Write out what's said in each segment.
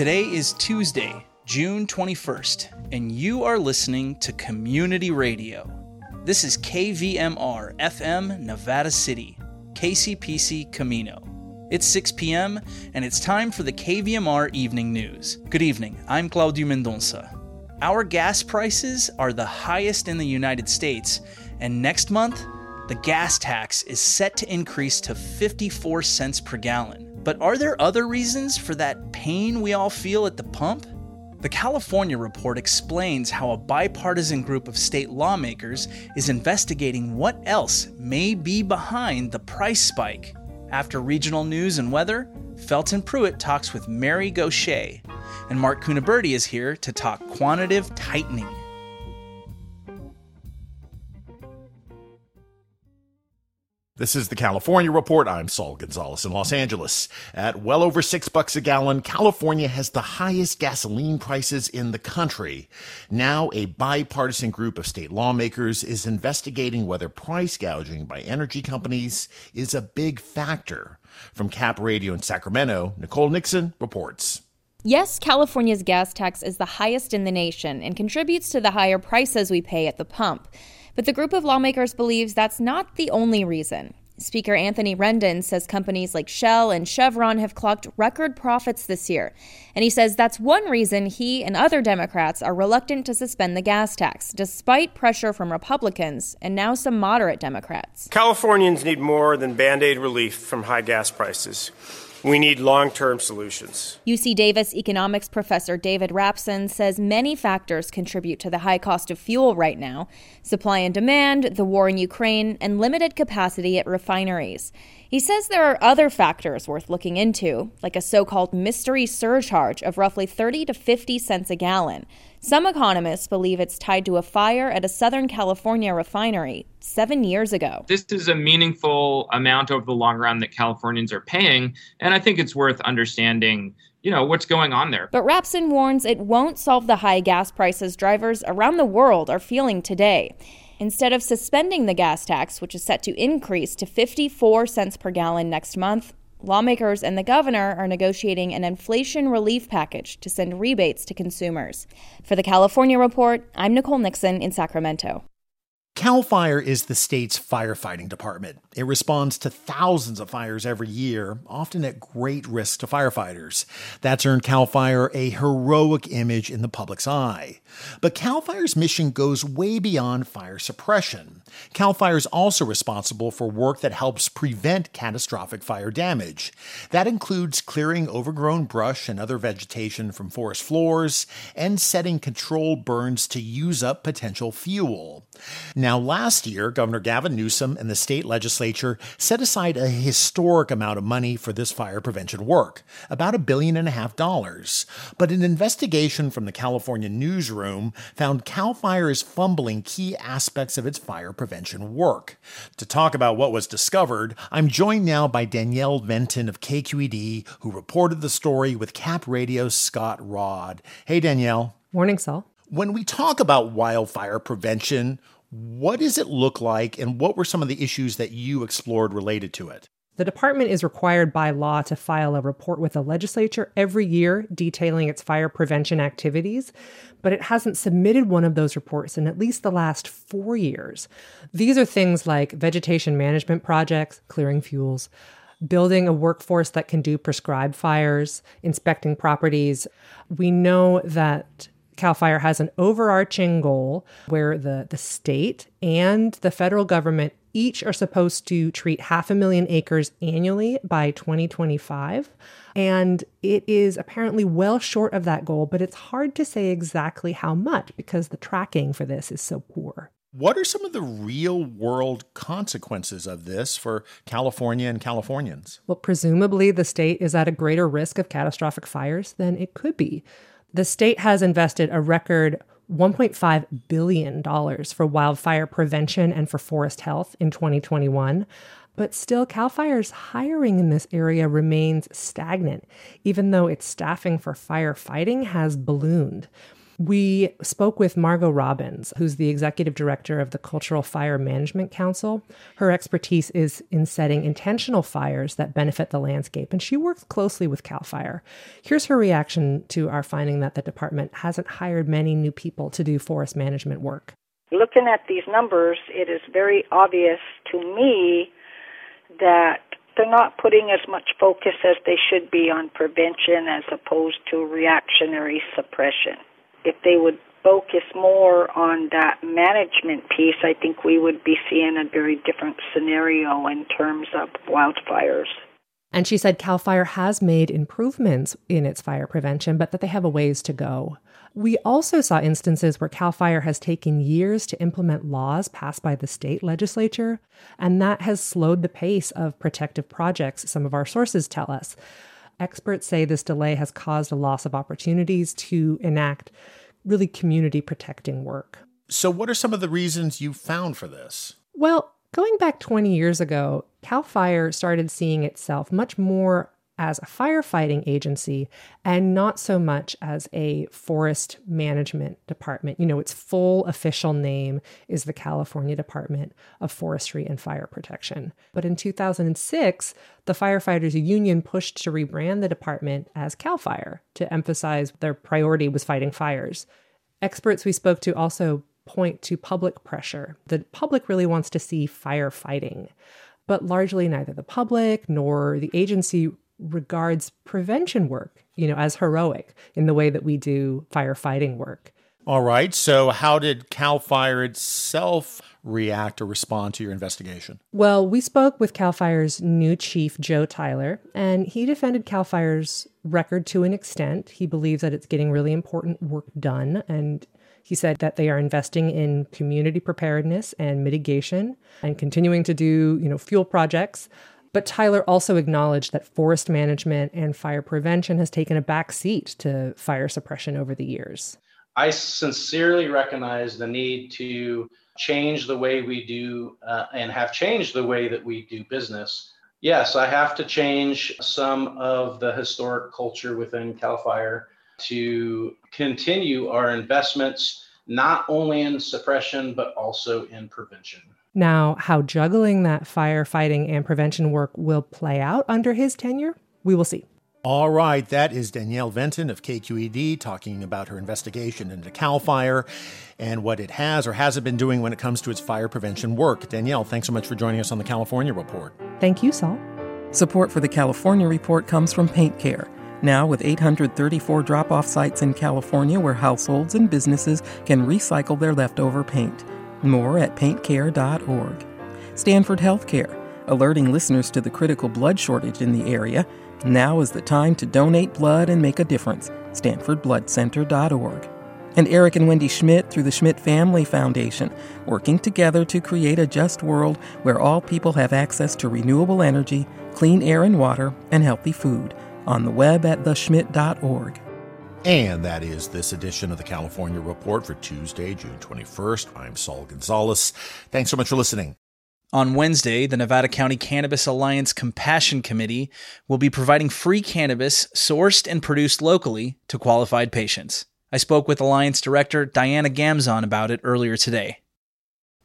Today is Tuesday, June 21st, and you are listening to Community Radio. This is KVMR FM Nevada City, KCPC Camino. It's 6 p.m., and it's time for the KVMR Evening News. Good evening, I'm Claudio Mendonça. Our gas prices are the highest in the United States, and next month, the gas tax is set to increase to 54 cents per gallon. But are there other reasons for that pain we all feel at the pump? The California report explains how a bipartisan group of state lawmakers is investigating what else may be behind the price spike. After regional news and weather, Felton Pruitt talks with Mary Gauthier, and Mark Cunaberti is here to talk quantitative tightening. This is the California Report. I'm Saul Gonzalez in Los Angeles. At well over six bucks a gallon, California has the highest gasoline prices in the country. Now, a bipartisan group of state lawmakers is investigating whether price gouging by energy companies is a big factor. From Cap Radio in Sacramento, Nicole Nixon reports. Yes, California's gas tax is the highest in the nation and contributes to the higher prices we pay at the pump. But the group of lawmakers believes that's not the only reason. Speaker Anthony Rendon says companies like Shell and Chevron have clocked record profits this year. And he says that's one reason he and other Democrats are reluctant to suspend the gas tax, despite pressure from Republicans and now some moderate Democrats. Californians need more than band aid relief from high gas prices. We need long term solutions. UC Davis economics professor David Rapson says many factors contribute to the high cost of fuel right now supply and demand, the war in Ukraine, and limited capacity at refineries. He says there are other factors worth looking into, like a so called mystery surcharge of roughly 30 to 50 cents a gallon. Some economists believe it's tied to a fire at a Southern California refinery seven years ago. This is a meaningful amount over the long run that Californians are paying, and I think it's worth understanding you know what's going on there. But Rapson warns it won't solve the high gas prices drivers around the world are feeling today. Instead of suspending the gas tax, which is set to increase to 54 cents per gallon next month, lawmakers and the governor are negotiating an inflation relief package to send rebates to consumers. For the California Report, I'm Nicole Nixon in Sacramento. CAL FIRE is the state's firefighting department. It responds to thousands of fires every year, often at great risk to firefighters. That's earned CAL FIRE a heroic image in the public's eye. But CAL FIRE's mission goes way beyond fire suppression. CAL FIRE is also responsible for work that helps prevent catastrophic fire damage. That includes clearing overgrown brush and other vegetation from forest floors and setting controlled burns to use up potential fuel. Now, last year, Governor Gavin Newsom and the state legislature set aside a historic amount of money for this fire prevention work, about a billion and a half dollars. But an investigation from the California newsroom found CAL FIRE is fumbling key aspects of its fire prevention work. To talk about what was discovered, I'm joined now by Danielle Venton of KQED, who reported the story with Cap Radio's Scott Rodd. Hey, Danielle. Morning, Saul. When we talk about wildfire prevention, what does it look like, and what were some of the issues that you explored related to it? The department is required by law to file a report with the legislature every year detailing its fire prevention activities, but it hasn't submitted one of those reports in at least the last four years. These are things like vegetation management projects, clearing fuels, building a workforce that can do prescribed fires, inspecting properties. We know that CAL FIRE has an overarching goal where the, the state and the federal government each are supposed to treat half a million acres annually by 2025. And it is apparently well short of that goal, but it's hard to say exactly how much because the tracking for this is so poor. What are some of the real world consequences of this for California and Californians? Well, presumably the state is at a greater risk of catastrophic fires than it could be. The state has invested a record $1.5 billion for wildfire prevention and for forest health in 2021. But still, CAL FIRE's hiring in this area remains stagnant, even though its staffing for firefighting has ballooned. We spoke with Margo Robbins, who's the executive director of the Cultural Fire Management Council. Her expertise is in setting intentional fires that benefit the landscape, and she works closely with CAL FIRE. Here's her reaction to our finding that the department hasn't hired many new people to do forest management work. Looking at these numbers, it is very obvious to me that they're not putting as much focus as they should be on prevention as opposed to reactionary suppression if they would focus more on that management piece, I think we would be seeing a very different scenario in terms of wildfires. And she said CAL FIRE has made improvements in its fire prevention, but that they have a ways to go. We also saw instances where CAL FIRE has taken years to implement laws passed by the state legislature, and that has slowed the pace of protective projects, some of our sources tell us. Experts say this delay has caused a loss of opportunities to enact really community protecting work. So, what are some of the reasons you found for this? Well, going back 20 years ago, CAL FIRE started seeing itself much more as a firefighting agency and not so much as a forest management department. You know, its full official name is the California Department of Forestry and Fire Protection. But in 2006, the Firefighters Union pushed to rebrand the department as CAL FIRE to emphasize their priority was fighting fires. Experts we spoke to also point to public pressure. The public really wants to see firefighting but largely neither the public nor the agency regards prevention work, you know, as heroic in the way that we do firefighting work. All right. So, how did CAL FIRE itself react or respond to your investigation? Well, we spoke with CAL FIRE's new chief, Joe Tyler, and he defended CAL FIRE's record to an extent. He believes that it's getting really important work done, and he said that they are investing in community preparedness and mitigation and continuing to do, you know, fuel projects but Tyler also acknowledged that forest management and fire prevention has taken a back seat to fire suppression over the years. I sincerely recognize the need to change the way we do uh, and have changed the way that we do business. Yes, I have to change some of the historic culture within CAL FIRE to continue our investments not only in suppression but also in prevention. Now, how juggling that firefighting and prevention work will play out under his tenure, we will see. All right, that is Danielle Venton of KQED talking about her investigation into CAL FIRE and what it has or hasn't been doing when it comes to its fire prevention work. Danielle, thanks so much for joining us on the California Report. Thank you, Saul. Support for the California Report comes from Paint Care. Now, with 834 drop off sites in California where households and businesses can recycle their leftover paint. More at paintcare.org. Stanford Healthcare, alerting listeners to the critical blood shortage in the area. Now is the time to donate blood and make a difference. StanfordBloodCenter.org. And Eric and Wendy Schmidt through the Schmidt Family Foundation, working together to create a just world where all people have access to renewable energy, clean air and water, and healthy food. On the web at theschmidt.org. And that is this edition of the California Report for Tuesday, June 21st. I'm Saul Gonzalez. Thanks so much for listening. On Wednesday, the Nevada County Cannabis Alliance Compassion Committee will be providing free cannabis sourced and produced locally to qualified patients. I spoke with Alliance Director Diana Gamzon about it earlier today.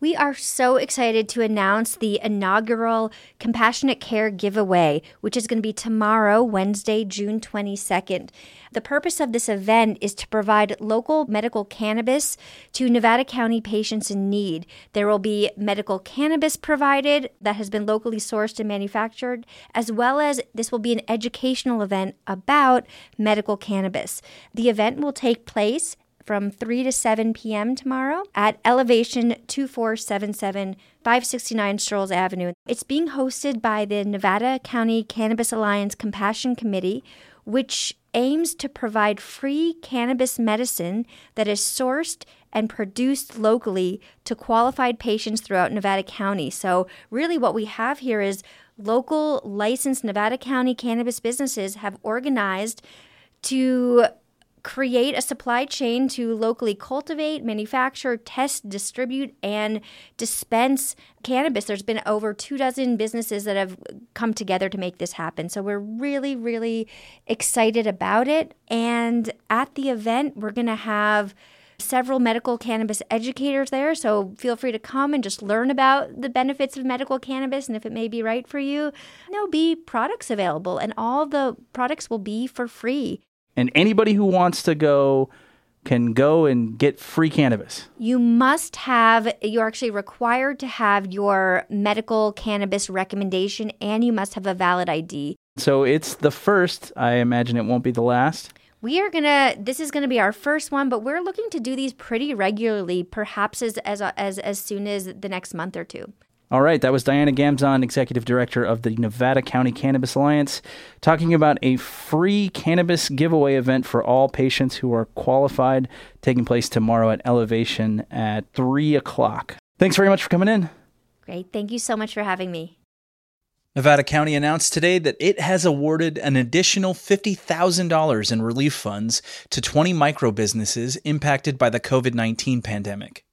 We are so excited to announce the inaugural Compassionate Care giveaway, which is going to be tomorrow, Wednesday, June 22nd. The purpose of this event is to provide local medical cannabis to Nevada County patients in need. There will be medical cannabis provided that has been locally sourced and manufactured, as well as this will be an educational event about medical cannabis. The event will take place from 3 to 7 p.m. tomorrow at Elevation 2477 569 Strolls Avenue. It's being hosted by the Nevada County Cannabis Alliance Compassion Committee, which aims to provide free cannabis medicine that is sourced and produced locally to qualified patients throughout Nevada County. So, really, what we have here is local licensed Nevada County cannabis businesses have organized to create a supply chain to locally cultivate, manufacture, test, distribute, and dispense cannabis. There's been over two dozen businesses that have come together to make this happen. So we're really, really excited about it. And at the event, we're going to have several medical cannabis educators there. So feel free to come and just learn about the benefits of medical cannabis and if it may be right for you. There'll be products available, and all the products will be for free. And anybody who wants to go can go and get free cannabis. You must have, you're actually required to have your medical cannabis recommendation and you must have a valid ID. So it's the first. I imagine it won't be the last. We are gonna. This is gonna be our first one, but we're looking to do these pretty regularly, perhaps as as as as soon as the next month or two. All right, that was Diana Gamzon, Executive Director of the Nevada County Cannabis Alliance, talking about a free cannabis giveaway event for all patients who are qualified, taking place tomorrow at Elevation at 3 o'clock. Thanks very much for coming in. Great. Thank you so much for having me. Nevada County announced today that it has awarded an additional $50,000 in relief funds to 20 micro businesses impacted by the COVID 19 pandemic.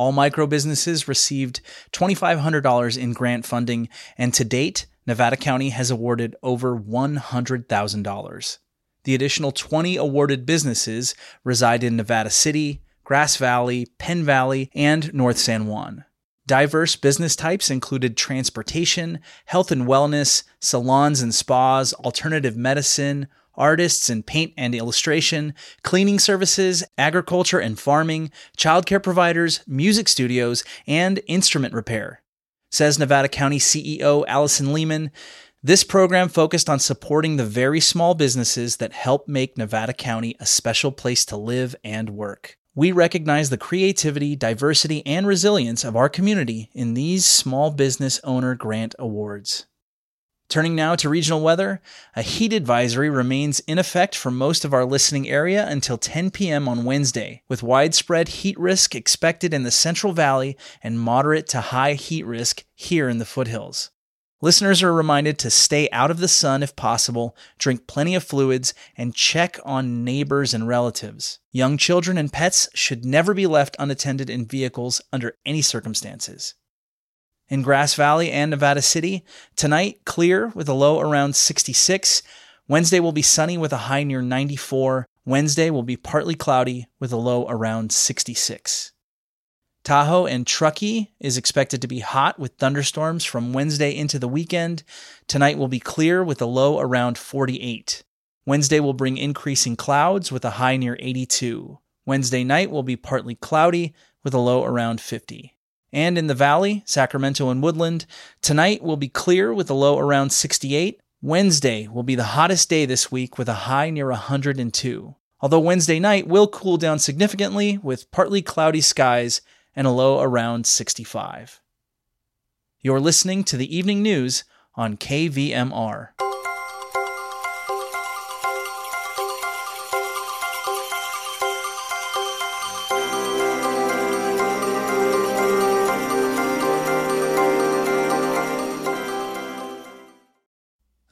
All micro businesses received $2,500 in grant funding, and to date, Nevada County has awarded over $100,000. The additional 20 awarded businesses reside in Nevada City, Grass Valley, Penn Valley, and North San Juan. Diverse business types included transportation, health and wellness, salons and spas, alternative medicine, artists in paint and illustration, cleaning services, agriculture and farming, childcare providers, music studios, and instrument repair. Says Nevada County CEO Allison Lehman, this program focused on supporting the very small businesses that help make Nevada County a special place to live and work. We recognize the creativity, diversity, and resilience of our community in these Small Business Owner Grant Awards. Turning now to regional weather, a heat advisory remains in effect for most of our listening area until 10 p.m. on Wednesday, with widespread heat risk expected in the Central Valley and moderate to high heat risk here in the foothills. Listeners are reminded to stay out of the sun if possible, drink plenty of fluids, and check on neighbors and relatives. Young children and pets should never be left unattended in vehicles under any circumstances. In Grass Valley and Nevada City, tonight clear with a low around 66. Wednesday will be sunny with a high near 94. Wednesday will be partly cloudy with a low around 66. Tahoe and Truckee is expected to be hot with thunderstorms from Wednesday into the weekend. Tonight will be clear with a low around 48. Wednesday will bring increasing clouds with a high near 82. Wednesday night will be partly cloudy with a low around 50. And in the valley, Sacramento and Woodland, tonight will be clear with a low around 68. Wednesday will be the hottest day this week with a high near 102. Although Wednesday night will cool down significantly with partly cloudy skies and a low around 65. You're listening to the evening news on KVMR.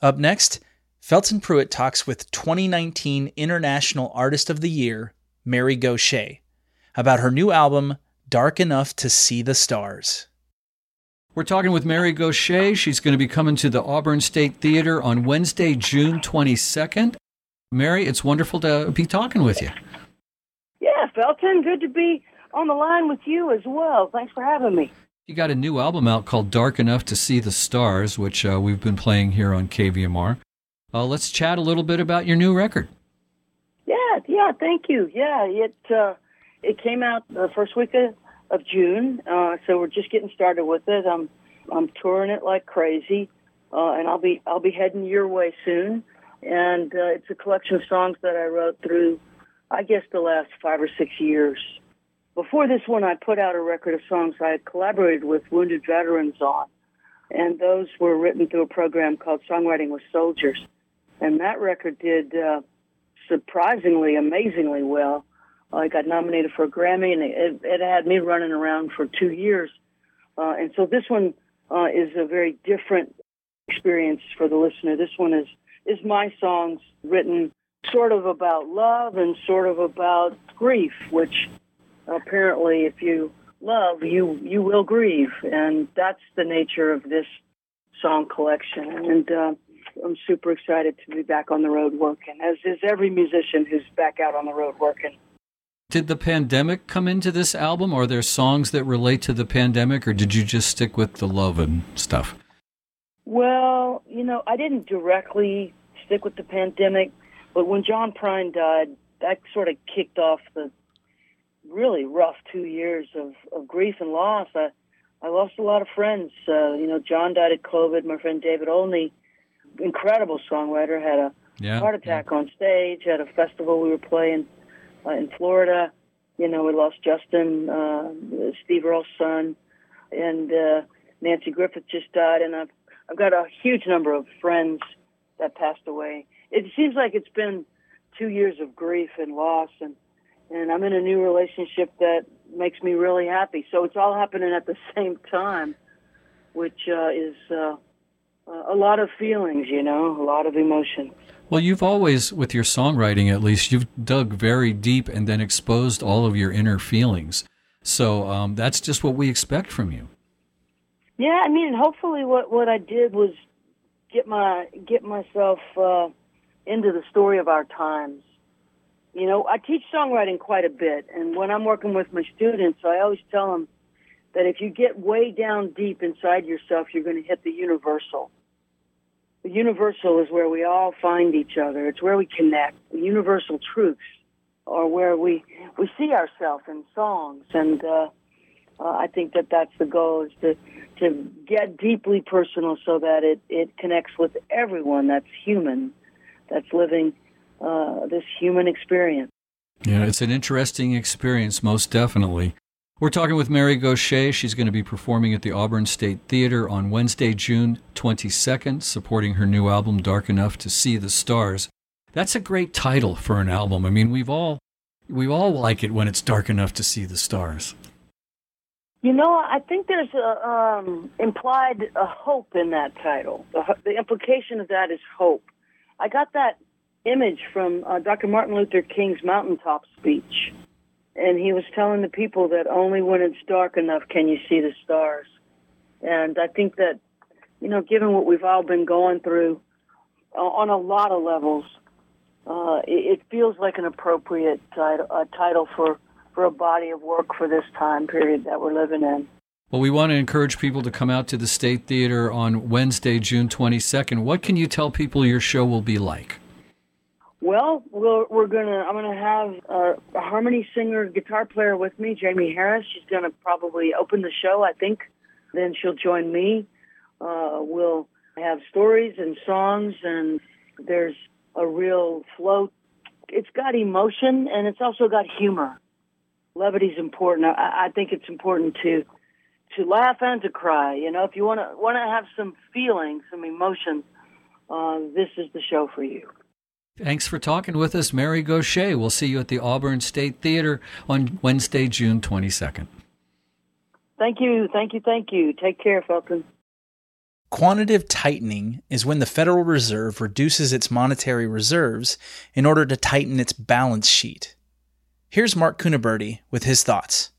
Up next, Felton Pruitt talks with 2019 International Artist of the Year, Mary Gauthier, about her new album, Dark Enough to See the Stars. We're talking with Mary Gauthier. She's going to be coming to the Auburn State Theater on Wednesday, June 22nd. Mary, it's wonderful to be talking with you. Yeah, Felton, good to be on the line with you as well. Thanks for having me. You got a new album out called Dark Enough to See the Stars, which uh, we've been playing here on KVMR. Uh, let's chat a little bit about your new record. Yeah, yeah, thank you. Yeah, it uh, it came out the first week of, of June, uh, so we're just getting started with it. I'm I'm touring it like crazy, uh, and I'll be I'll be heading your way soon. And uh, it's a collection of songs that I wrote through, I guess, the last five or six years. Before this one, I put out a record of songs I had collaborated with wounded veterans on, and those were written through a program called Songwriting with Soldiers. And that record did uh, surprisingly, amazingly well. I got nominated for a Grammy, and it, it had me running around for two years. Uh, and so this one uh, is a very different experience for the listener. This one is is my songs written sort of about love and sort of about grief, which apparently, if you love, you you will grieve, and that's the nature of this song collection. And uh, I'm super excited to be back on the road working, as is every musician who's back out on the road working. Did the pandemic come into this album? Are there songs that relate to the pandemic, or did you just stick with the love and stuff? Well, you know, I didn't directly stick with the pandemic, but when John Prine died, that sort of kicked off the really rough two years of, of grief and loss. I, I lost a lot of friends. Uh, you know, John died of COVID. My friend David Olney, incredible songwriter, had a yeah, heart attack yeah. on stage at a festival we were playing uh, in Florida. You know, we lost Justin, uh, Steve Earle's son, and uh, Nanci Griffith just died, and I've I've got a huge number of friends that passed away. It seems like it's been two years of grief and loss, and and I'm in a new relationship that makes me really happy. So it's all happening at the same time, which uh, is uh, a lot of feelings, you know, a lot of emotion. Well, you've always, with your songwriting at least, you've dug very deep and then exposed all of your inner feelings. So um, that's just what we expect from you. Yeah, I mean, hopefully, what what I did was get my get myself uh, into the story of our times. You know, I teach songwriting quite a bit, and when I'm working with my students, I always tell them that if you get way down deep inside yourself, you're going to hit the universal. The universal is where we all find each other. It's where we connect. The universal truths are where we we see ourselves in songs, and uh, uh, I think that that's the goal is to to get deeply personal so that it it connects with everyone that's human, that's living uh, this human experience. Yeah, it's an interesting experience, most definitely. We're talking with Mary Gauthier. She's going to be performing at the Auburn State Theater on Wednesday, June 22nd, supporting her new album, Dark Enough to See the Stars. That's a great title for an album. I mean, we've all we all like it when it's dark enough to see the stars. You know, I think there's a um, implied a hope in that title. The, the implication of that is hope. I got that image from uh, Dr. Martin Luther King's mountaintop speech, and he was telling the people that only when it's dark enough can you see the stars. And I think that, you know, given what we've all been going through uh, on a lot of levels, uh, it, it, feels like an appropriate title, uh, title for for a body of work for this time period that we're living in. Well, we want to encourage people to come out to the State Theater on Wednesday, June 22nd. What can you tell people your show will be like? Well, we're, we're gonna. I'm gonna have a, harmony singer, guitar player with me, Jaimee Harris. She's gonna probably open the show, I think. Then she'll join me. Uh, we'll have stories and songs, and there's a real flow. It's got emotion, and it's also got humor levity is important. I, I think it's important to to laugh and to cry. You know, if you want to have some feeling, some emotion, uh, this is the show for you. Thanks for talking with us, Mary Gauthier. We'll see you at the Auburn State Theater on Wednesday, June 22nd. Thank you, thank you, thank you. Take care, Felton. Quantitative tightening is when the Federal Reserve reduces its monetary reserves in order to tighten its balance sheet. Here's Mark Cunaberti with his thoughts.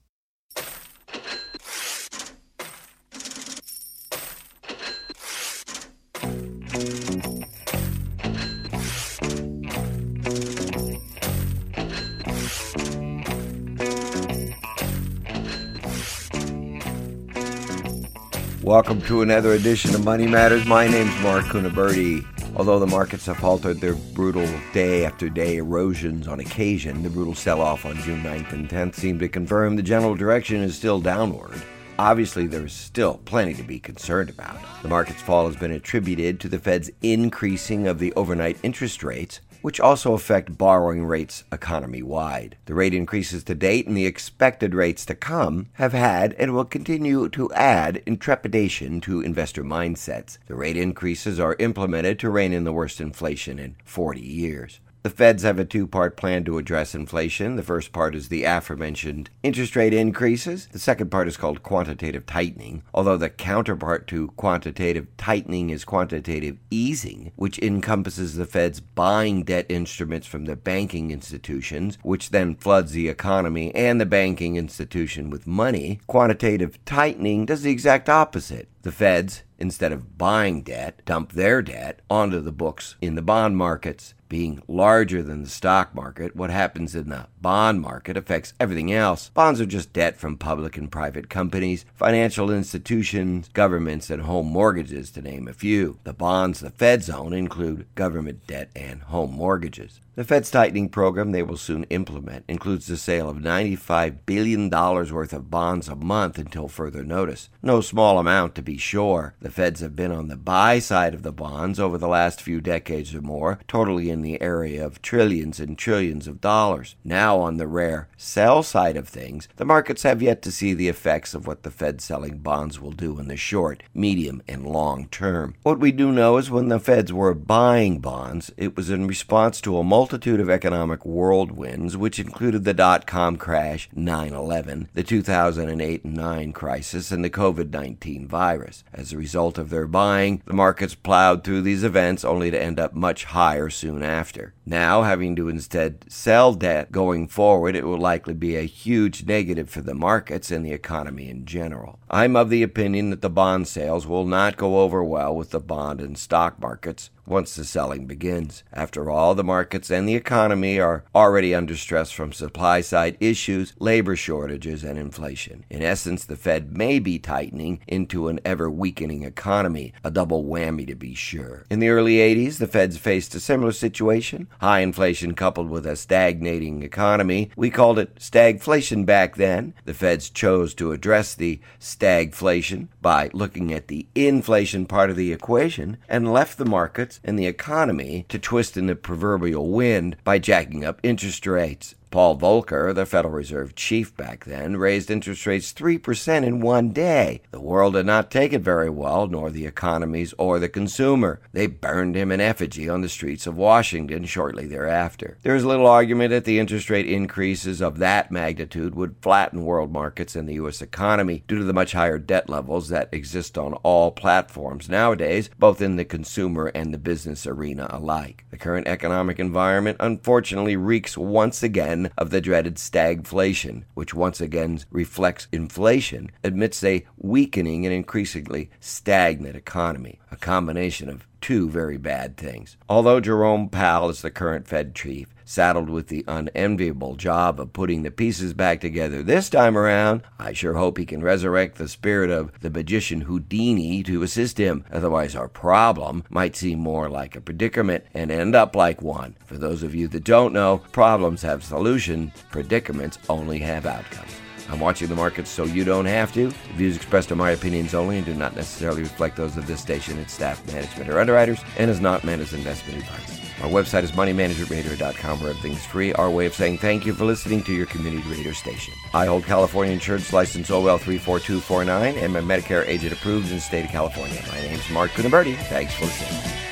Welcome to another edition of Money Matters. My name's Mark Cunaberti. Although the markets have halted their brutal day after day erosions on occasion, the brutal sell off on June 9th and 10th seemed to confirm the general direction is still downward. Obviously, there's still plenty to be concerned about. The market's fall has been attributed to the Fed's increasing of the overnight interest rates, which also affect borrowing rates economy wide. The rate increases to date and the expected rates to come have had and will continue to add intrepidation to investor mindsets. The rate increases are implemented to rein in the worst inflation in 40 years. The feds have a two part plan to address inflation. The first part is the aforementioned interest rate increases. The second part is called quantitative tightening, although the counterpart to quantitative tightening is quantitative easing, which encompasses the Fed's buying debt instruments from the banking institutions, which then floods the economy and the banking institution with money. Quantitative tightening does the exact opposite. The feds, instead of buying debt, dump their debt onto the books in the bond markets being larger than the stock market, what happens in the bond market affects everything else. Bonds are just debt from public and private companies, financial institutions, governments, and home mortgages, to name a few. The bonds the Feds own include government debt and home mortgages. The Fed's tightening program they will soon implement includes the sale of $95 billion worth of bonds a month until further notice. No small amount, to be sure. The Feds have been on the buy side of the bonds over the last few decades or more, totally in the area of trillions and trillions of dollars. Now, on the rare sell side of things, the markets have yet to see the effects of what the Fed selling bonds will do in the short, medium, and long term. What we do know is when the Feds were buying bonds, it was in response to a multi multitude of economic whirlwinds, which included the dot com crash, 9 11, the 2008 9 crisis, and the COVID 19 virus. As a result of their buying, the markets plowed through these events only to end up much higher soon after. Now, having to instead sell debt going forward, it will likely be a huge negative for the markets and the economy in general. I'm of the opinion that the bond sales will not go over well with the bond and stock markets once the selling begins. After all, the markets and the economy are already under stress from supply side issues, labor shortages, and inflation. In essence, the Fed may be tightening into an ever weakening economy, a double whammy to be sure. In the early 80s, the Feds faced a similar situation high inflation coupled with a stagnating economy. We called it stagflation back then. The Feds chose to address the stagflation by looking at the inflation part of the equation and left the markets and the economy to twist in the proverbial wind by jacking up interest rates. Paul Volcker, the Federal Reserve chief back then, raised interest rates 3% in one day. The world did not take it very well, nor the economies or the consumer. They burned him in effigy on the streets of Washington shortly thereafter. There is little argument that the interest rate increases of that magnitude would flatten world markets and the U.S. economy due to the much higher debt levels that exist on all platforms nowadays, both in the consumer and the business arena alike. The current economic environment unfortunately reeks once again of the dreaded stagflation, which once again reflects inflation amidst a weakening and increasingly stagnant economy, a combination of two very bad things. Although Jerome Powell is the current Fed chief, saddled with the unenviable job of putting the pieces back together this time around, I sure hope he can resurrect the spirit of the magician Houdini to assist him. Otherwise, our problem might seem more like a predicament and end up like one. For those of you that don't know, problems have solutions, predicaments only have outcomes. I'm watching the markets so you don't have to. The views expressed are my opinions only and do not necessarily reflect those of this station, its staff, management, or underwriters, and is not meant as investment advice. Our website is moneymanagementradio.com where everything's free. Our way of saying thank you for listening to your community radio station. I hold California Insurance License OL 34249 and my Medicare agent approved in the state of California. My name's Mark Cunaberti. Thanks for listening.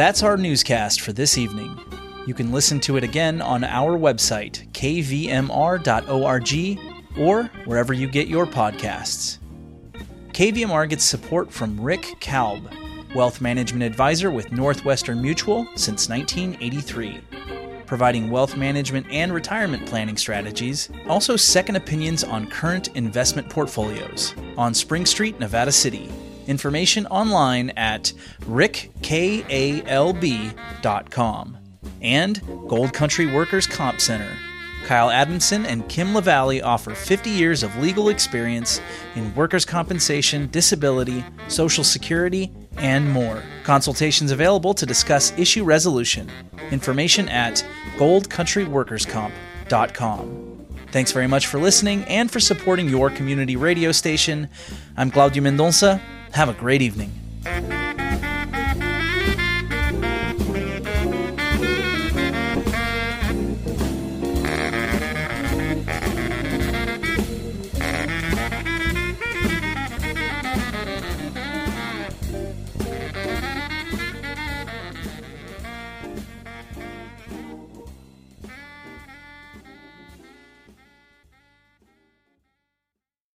That's our newscast for this evening. You can listen to it again on our website, kvmr.org, or wherever you get your podcasts. KVMR gets support from Rick Kalb, Wealth Management Advisor with Northwestern Mutual since 1983. Providing wealth management and retirement planning strategies, also second opinions on current investment portfolios on Spring Street, Nevada City. Information online at rickkalb.com. And Gold Country Workers Comp Center. Kyle Adamson and Kim LaValle offer 50 years of legal experience in workers' compensation, disability, social security, and more. Consultations available to discuss issue resolution. Information at Gold Country Workers Thanks very much for listening and for supporting your community radio station. I'm Claudio Mendonça. Have a great evening.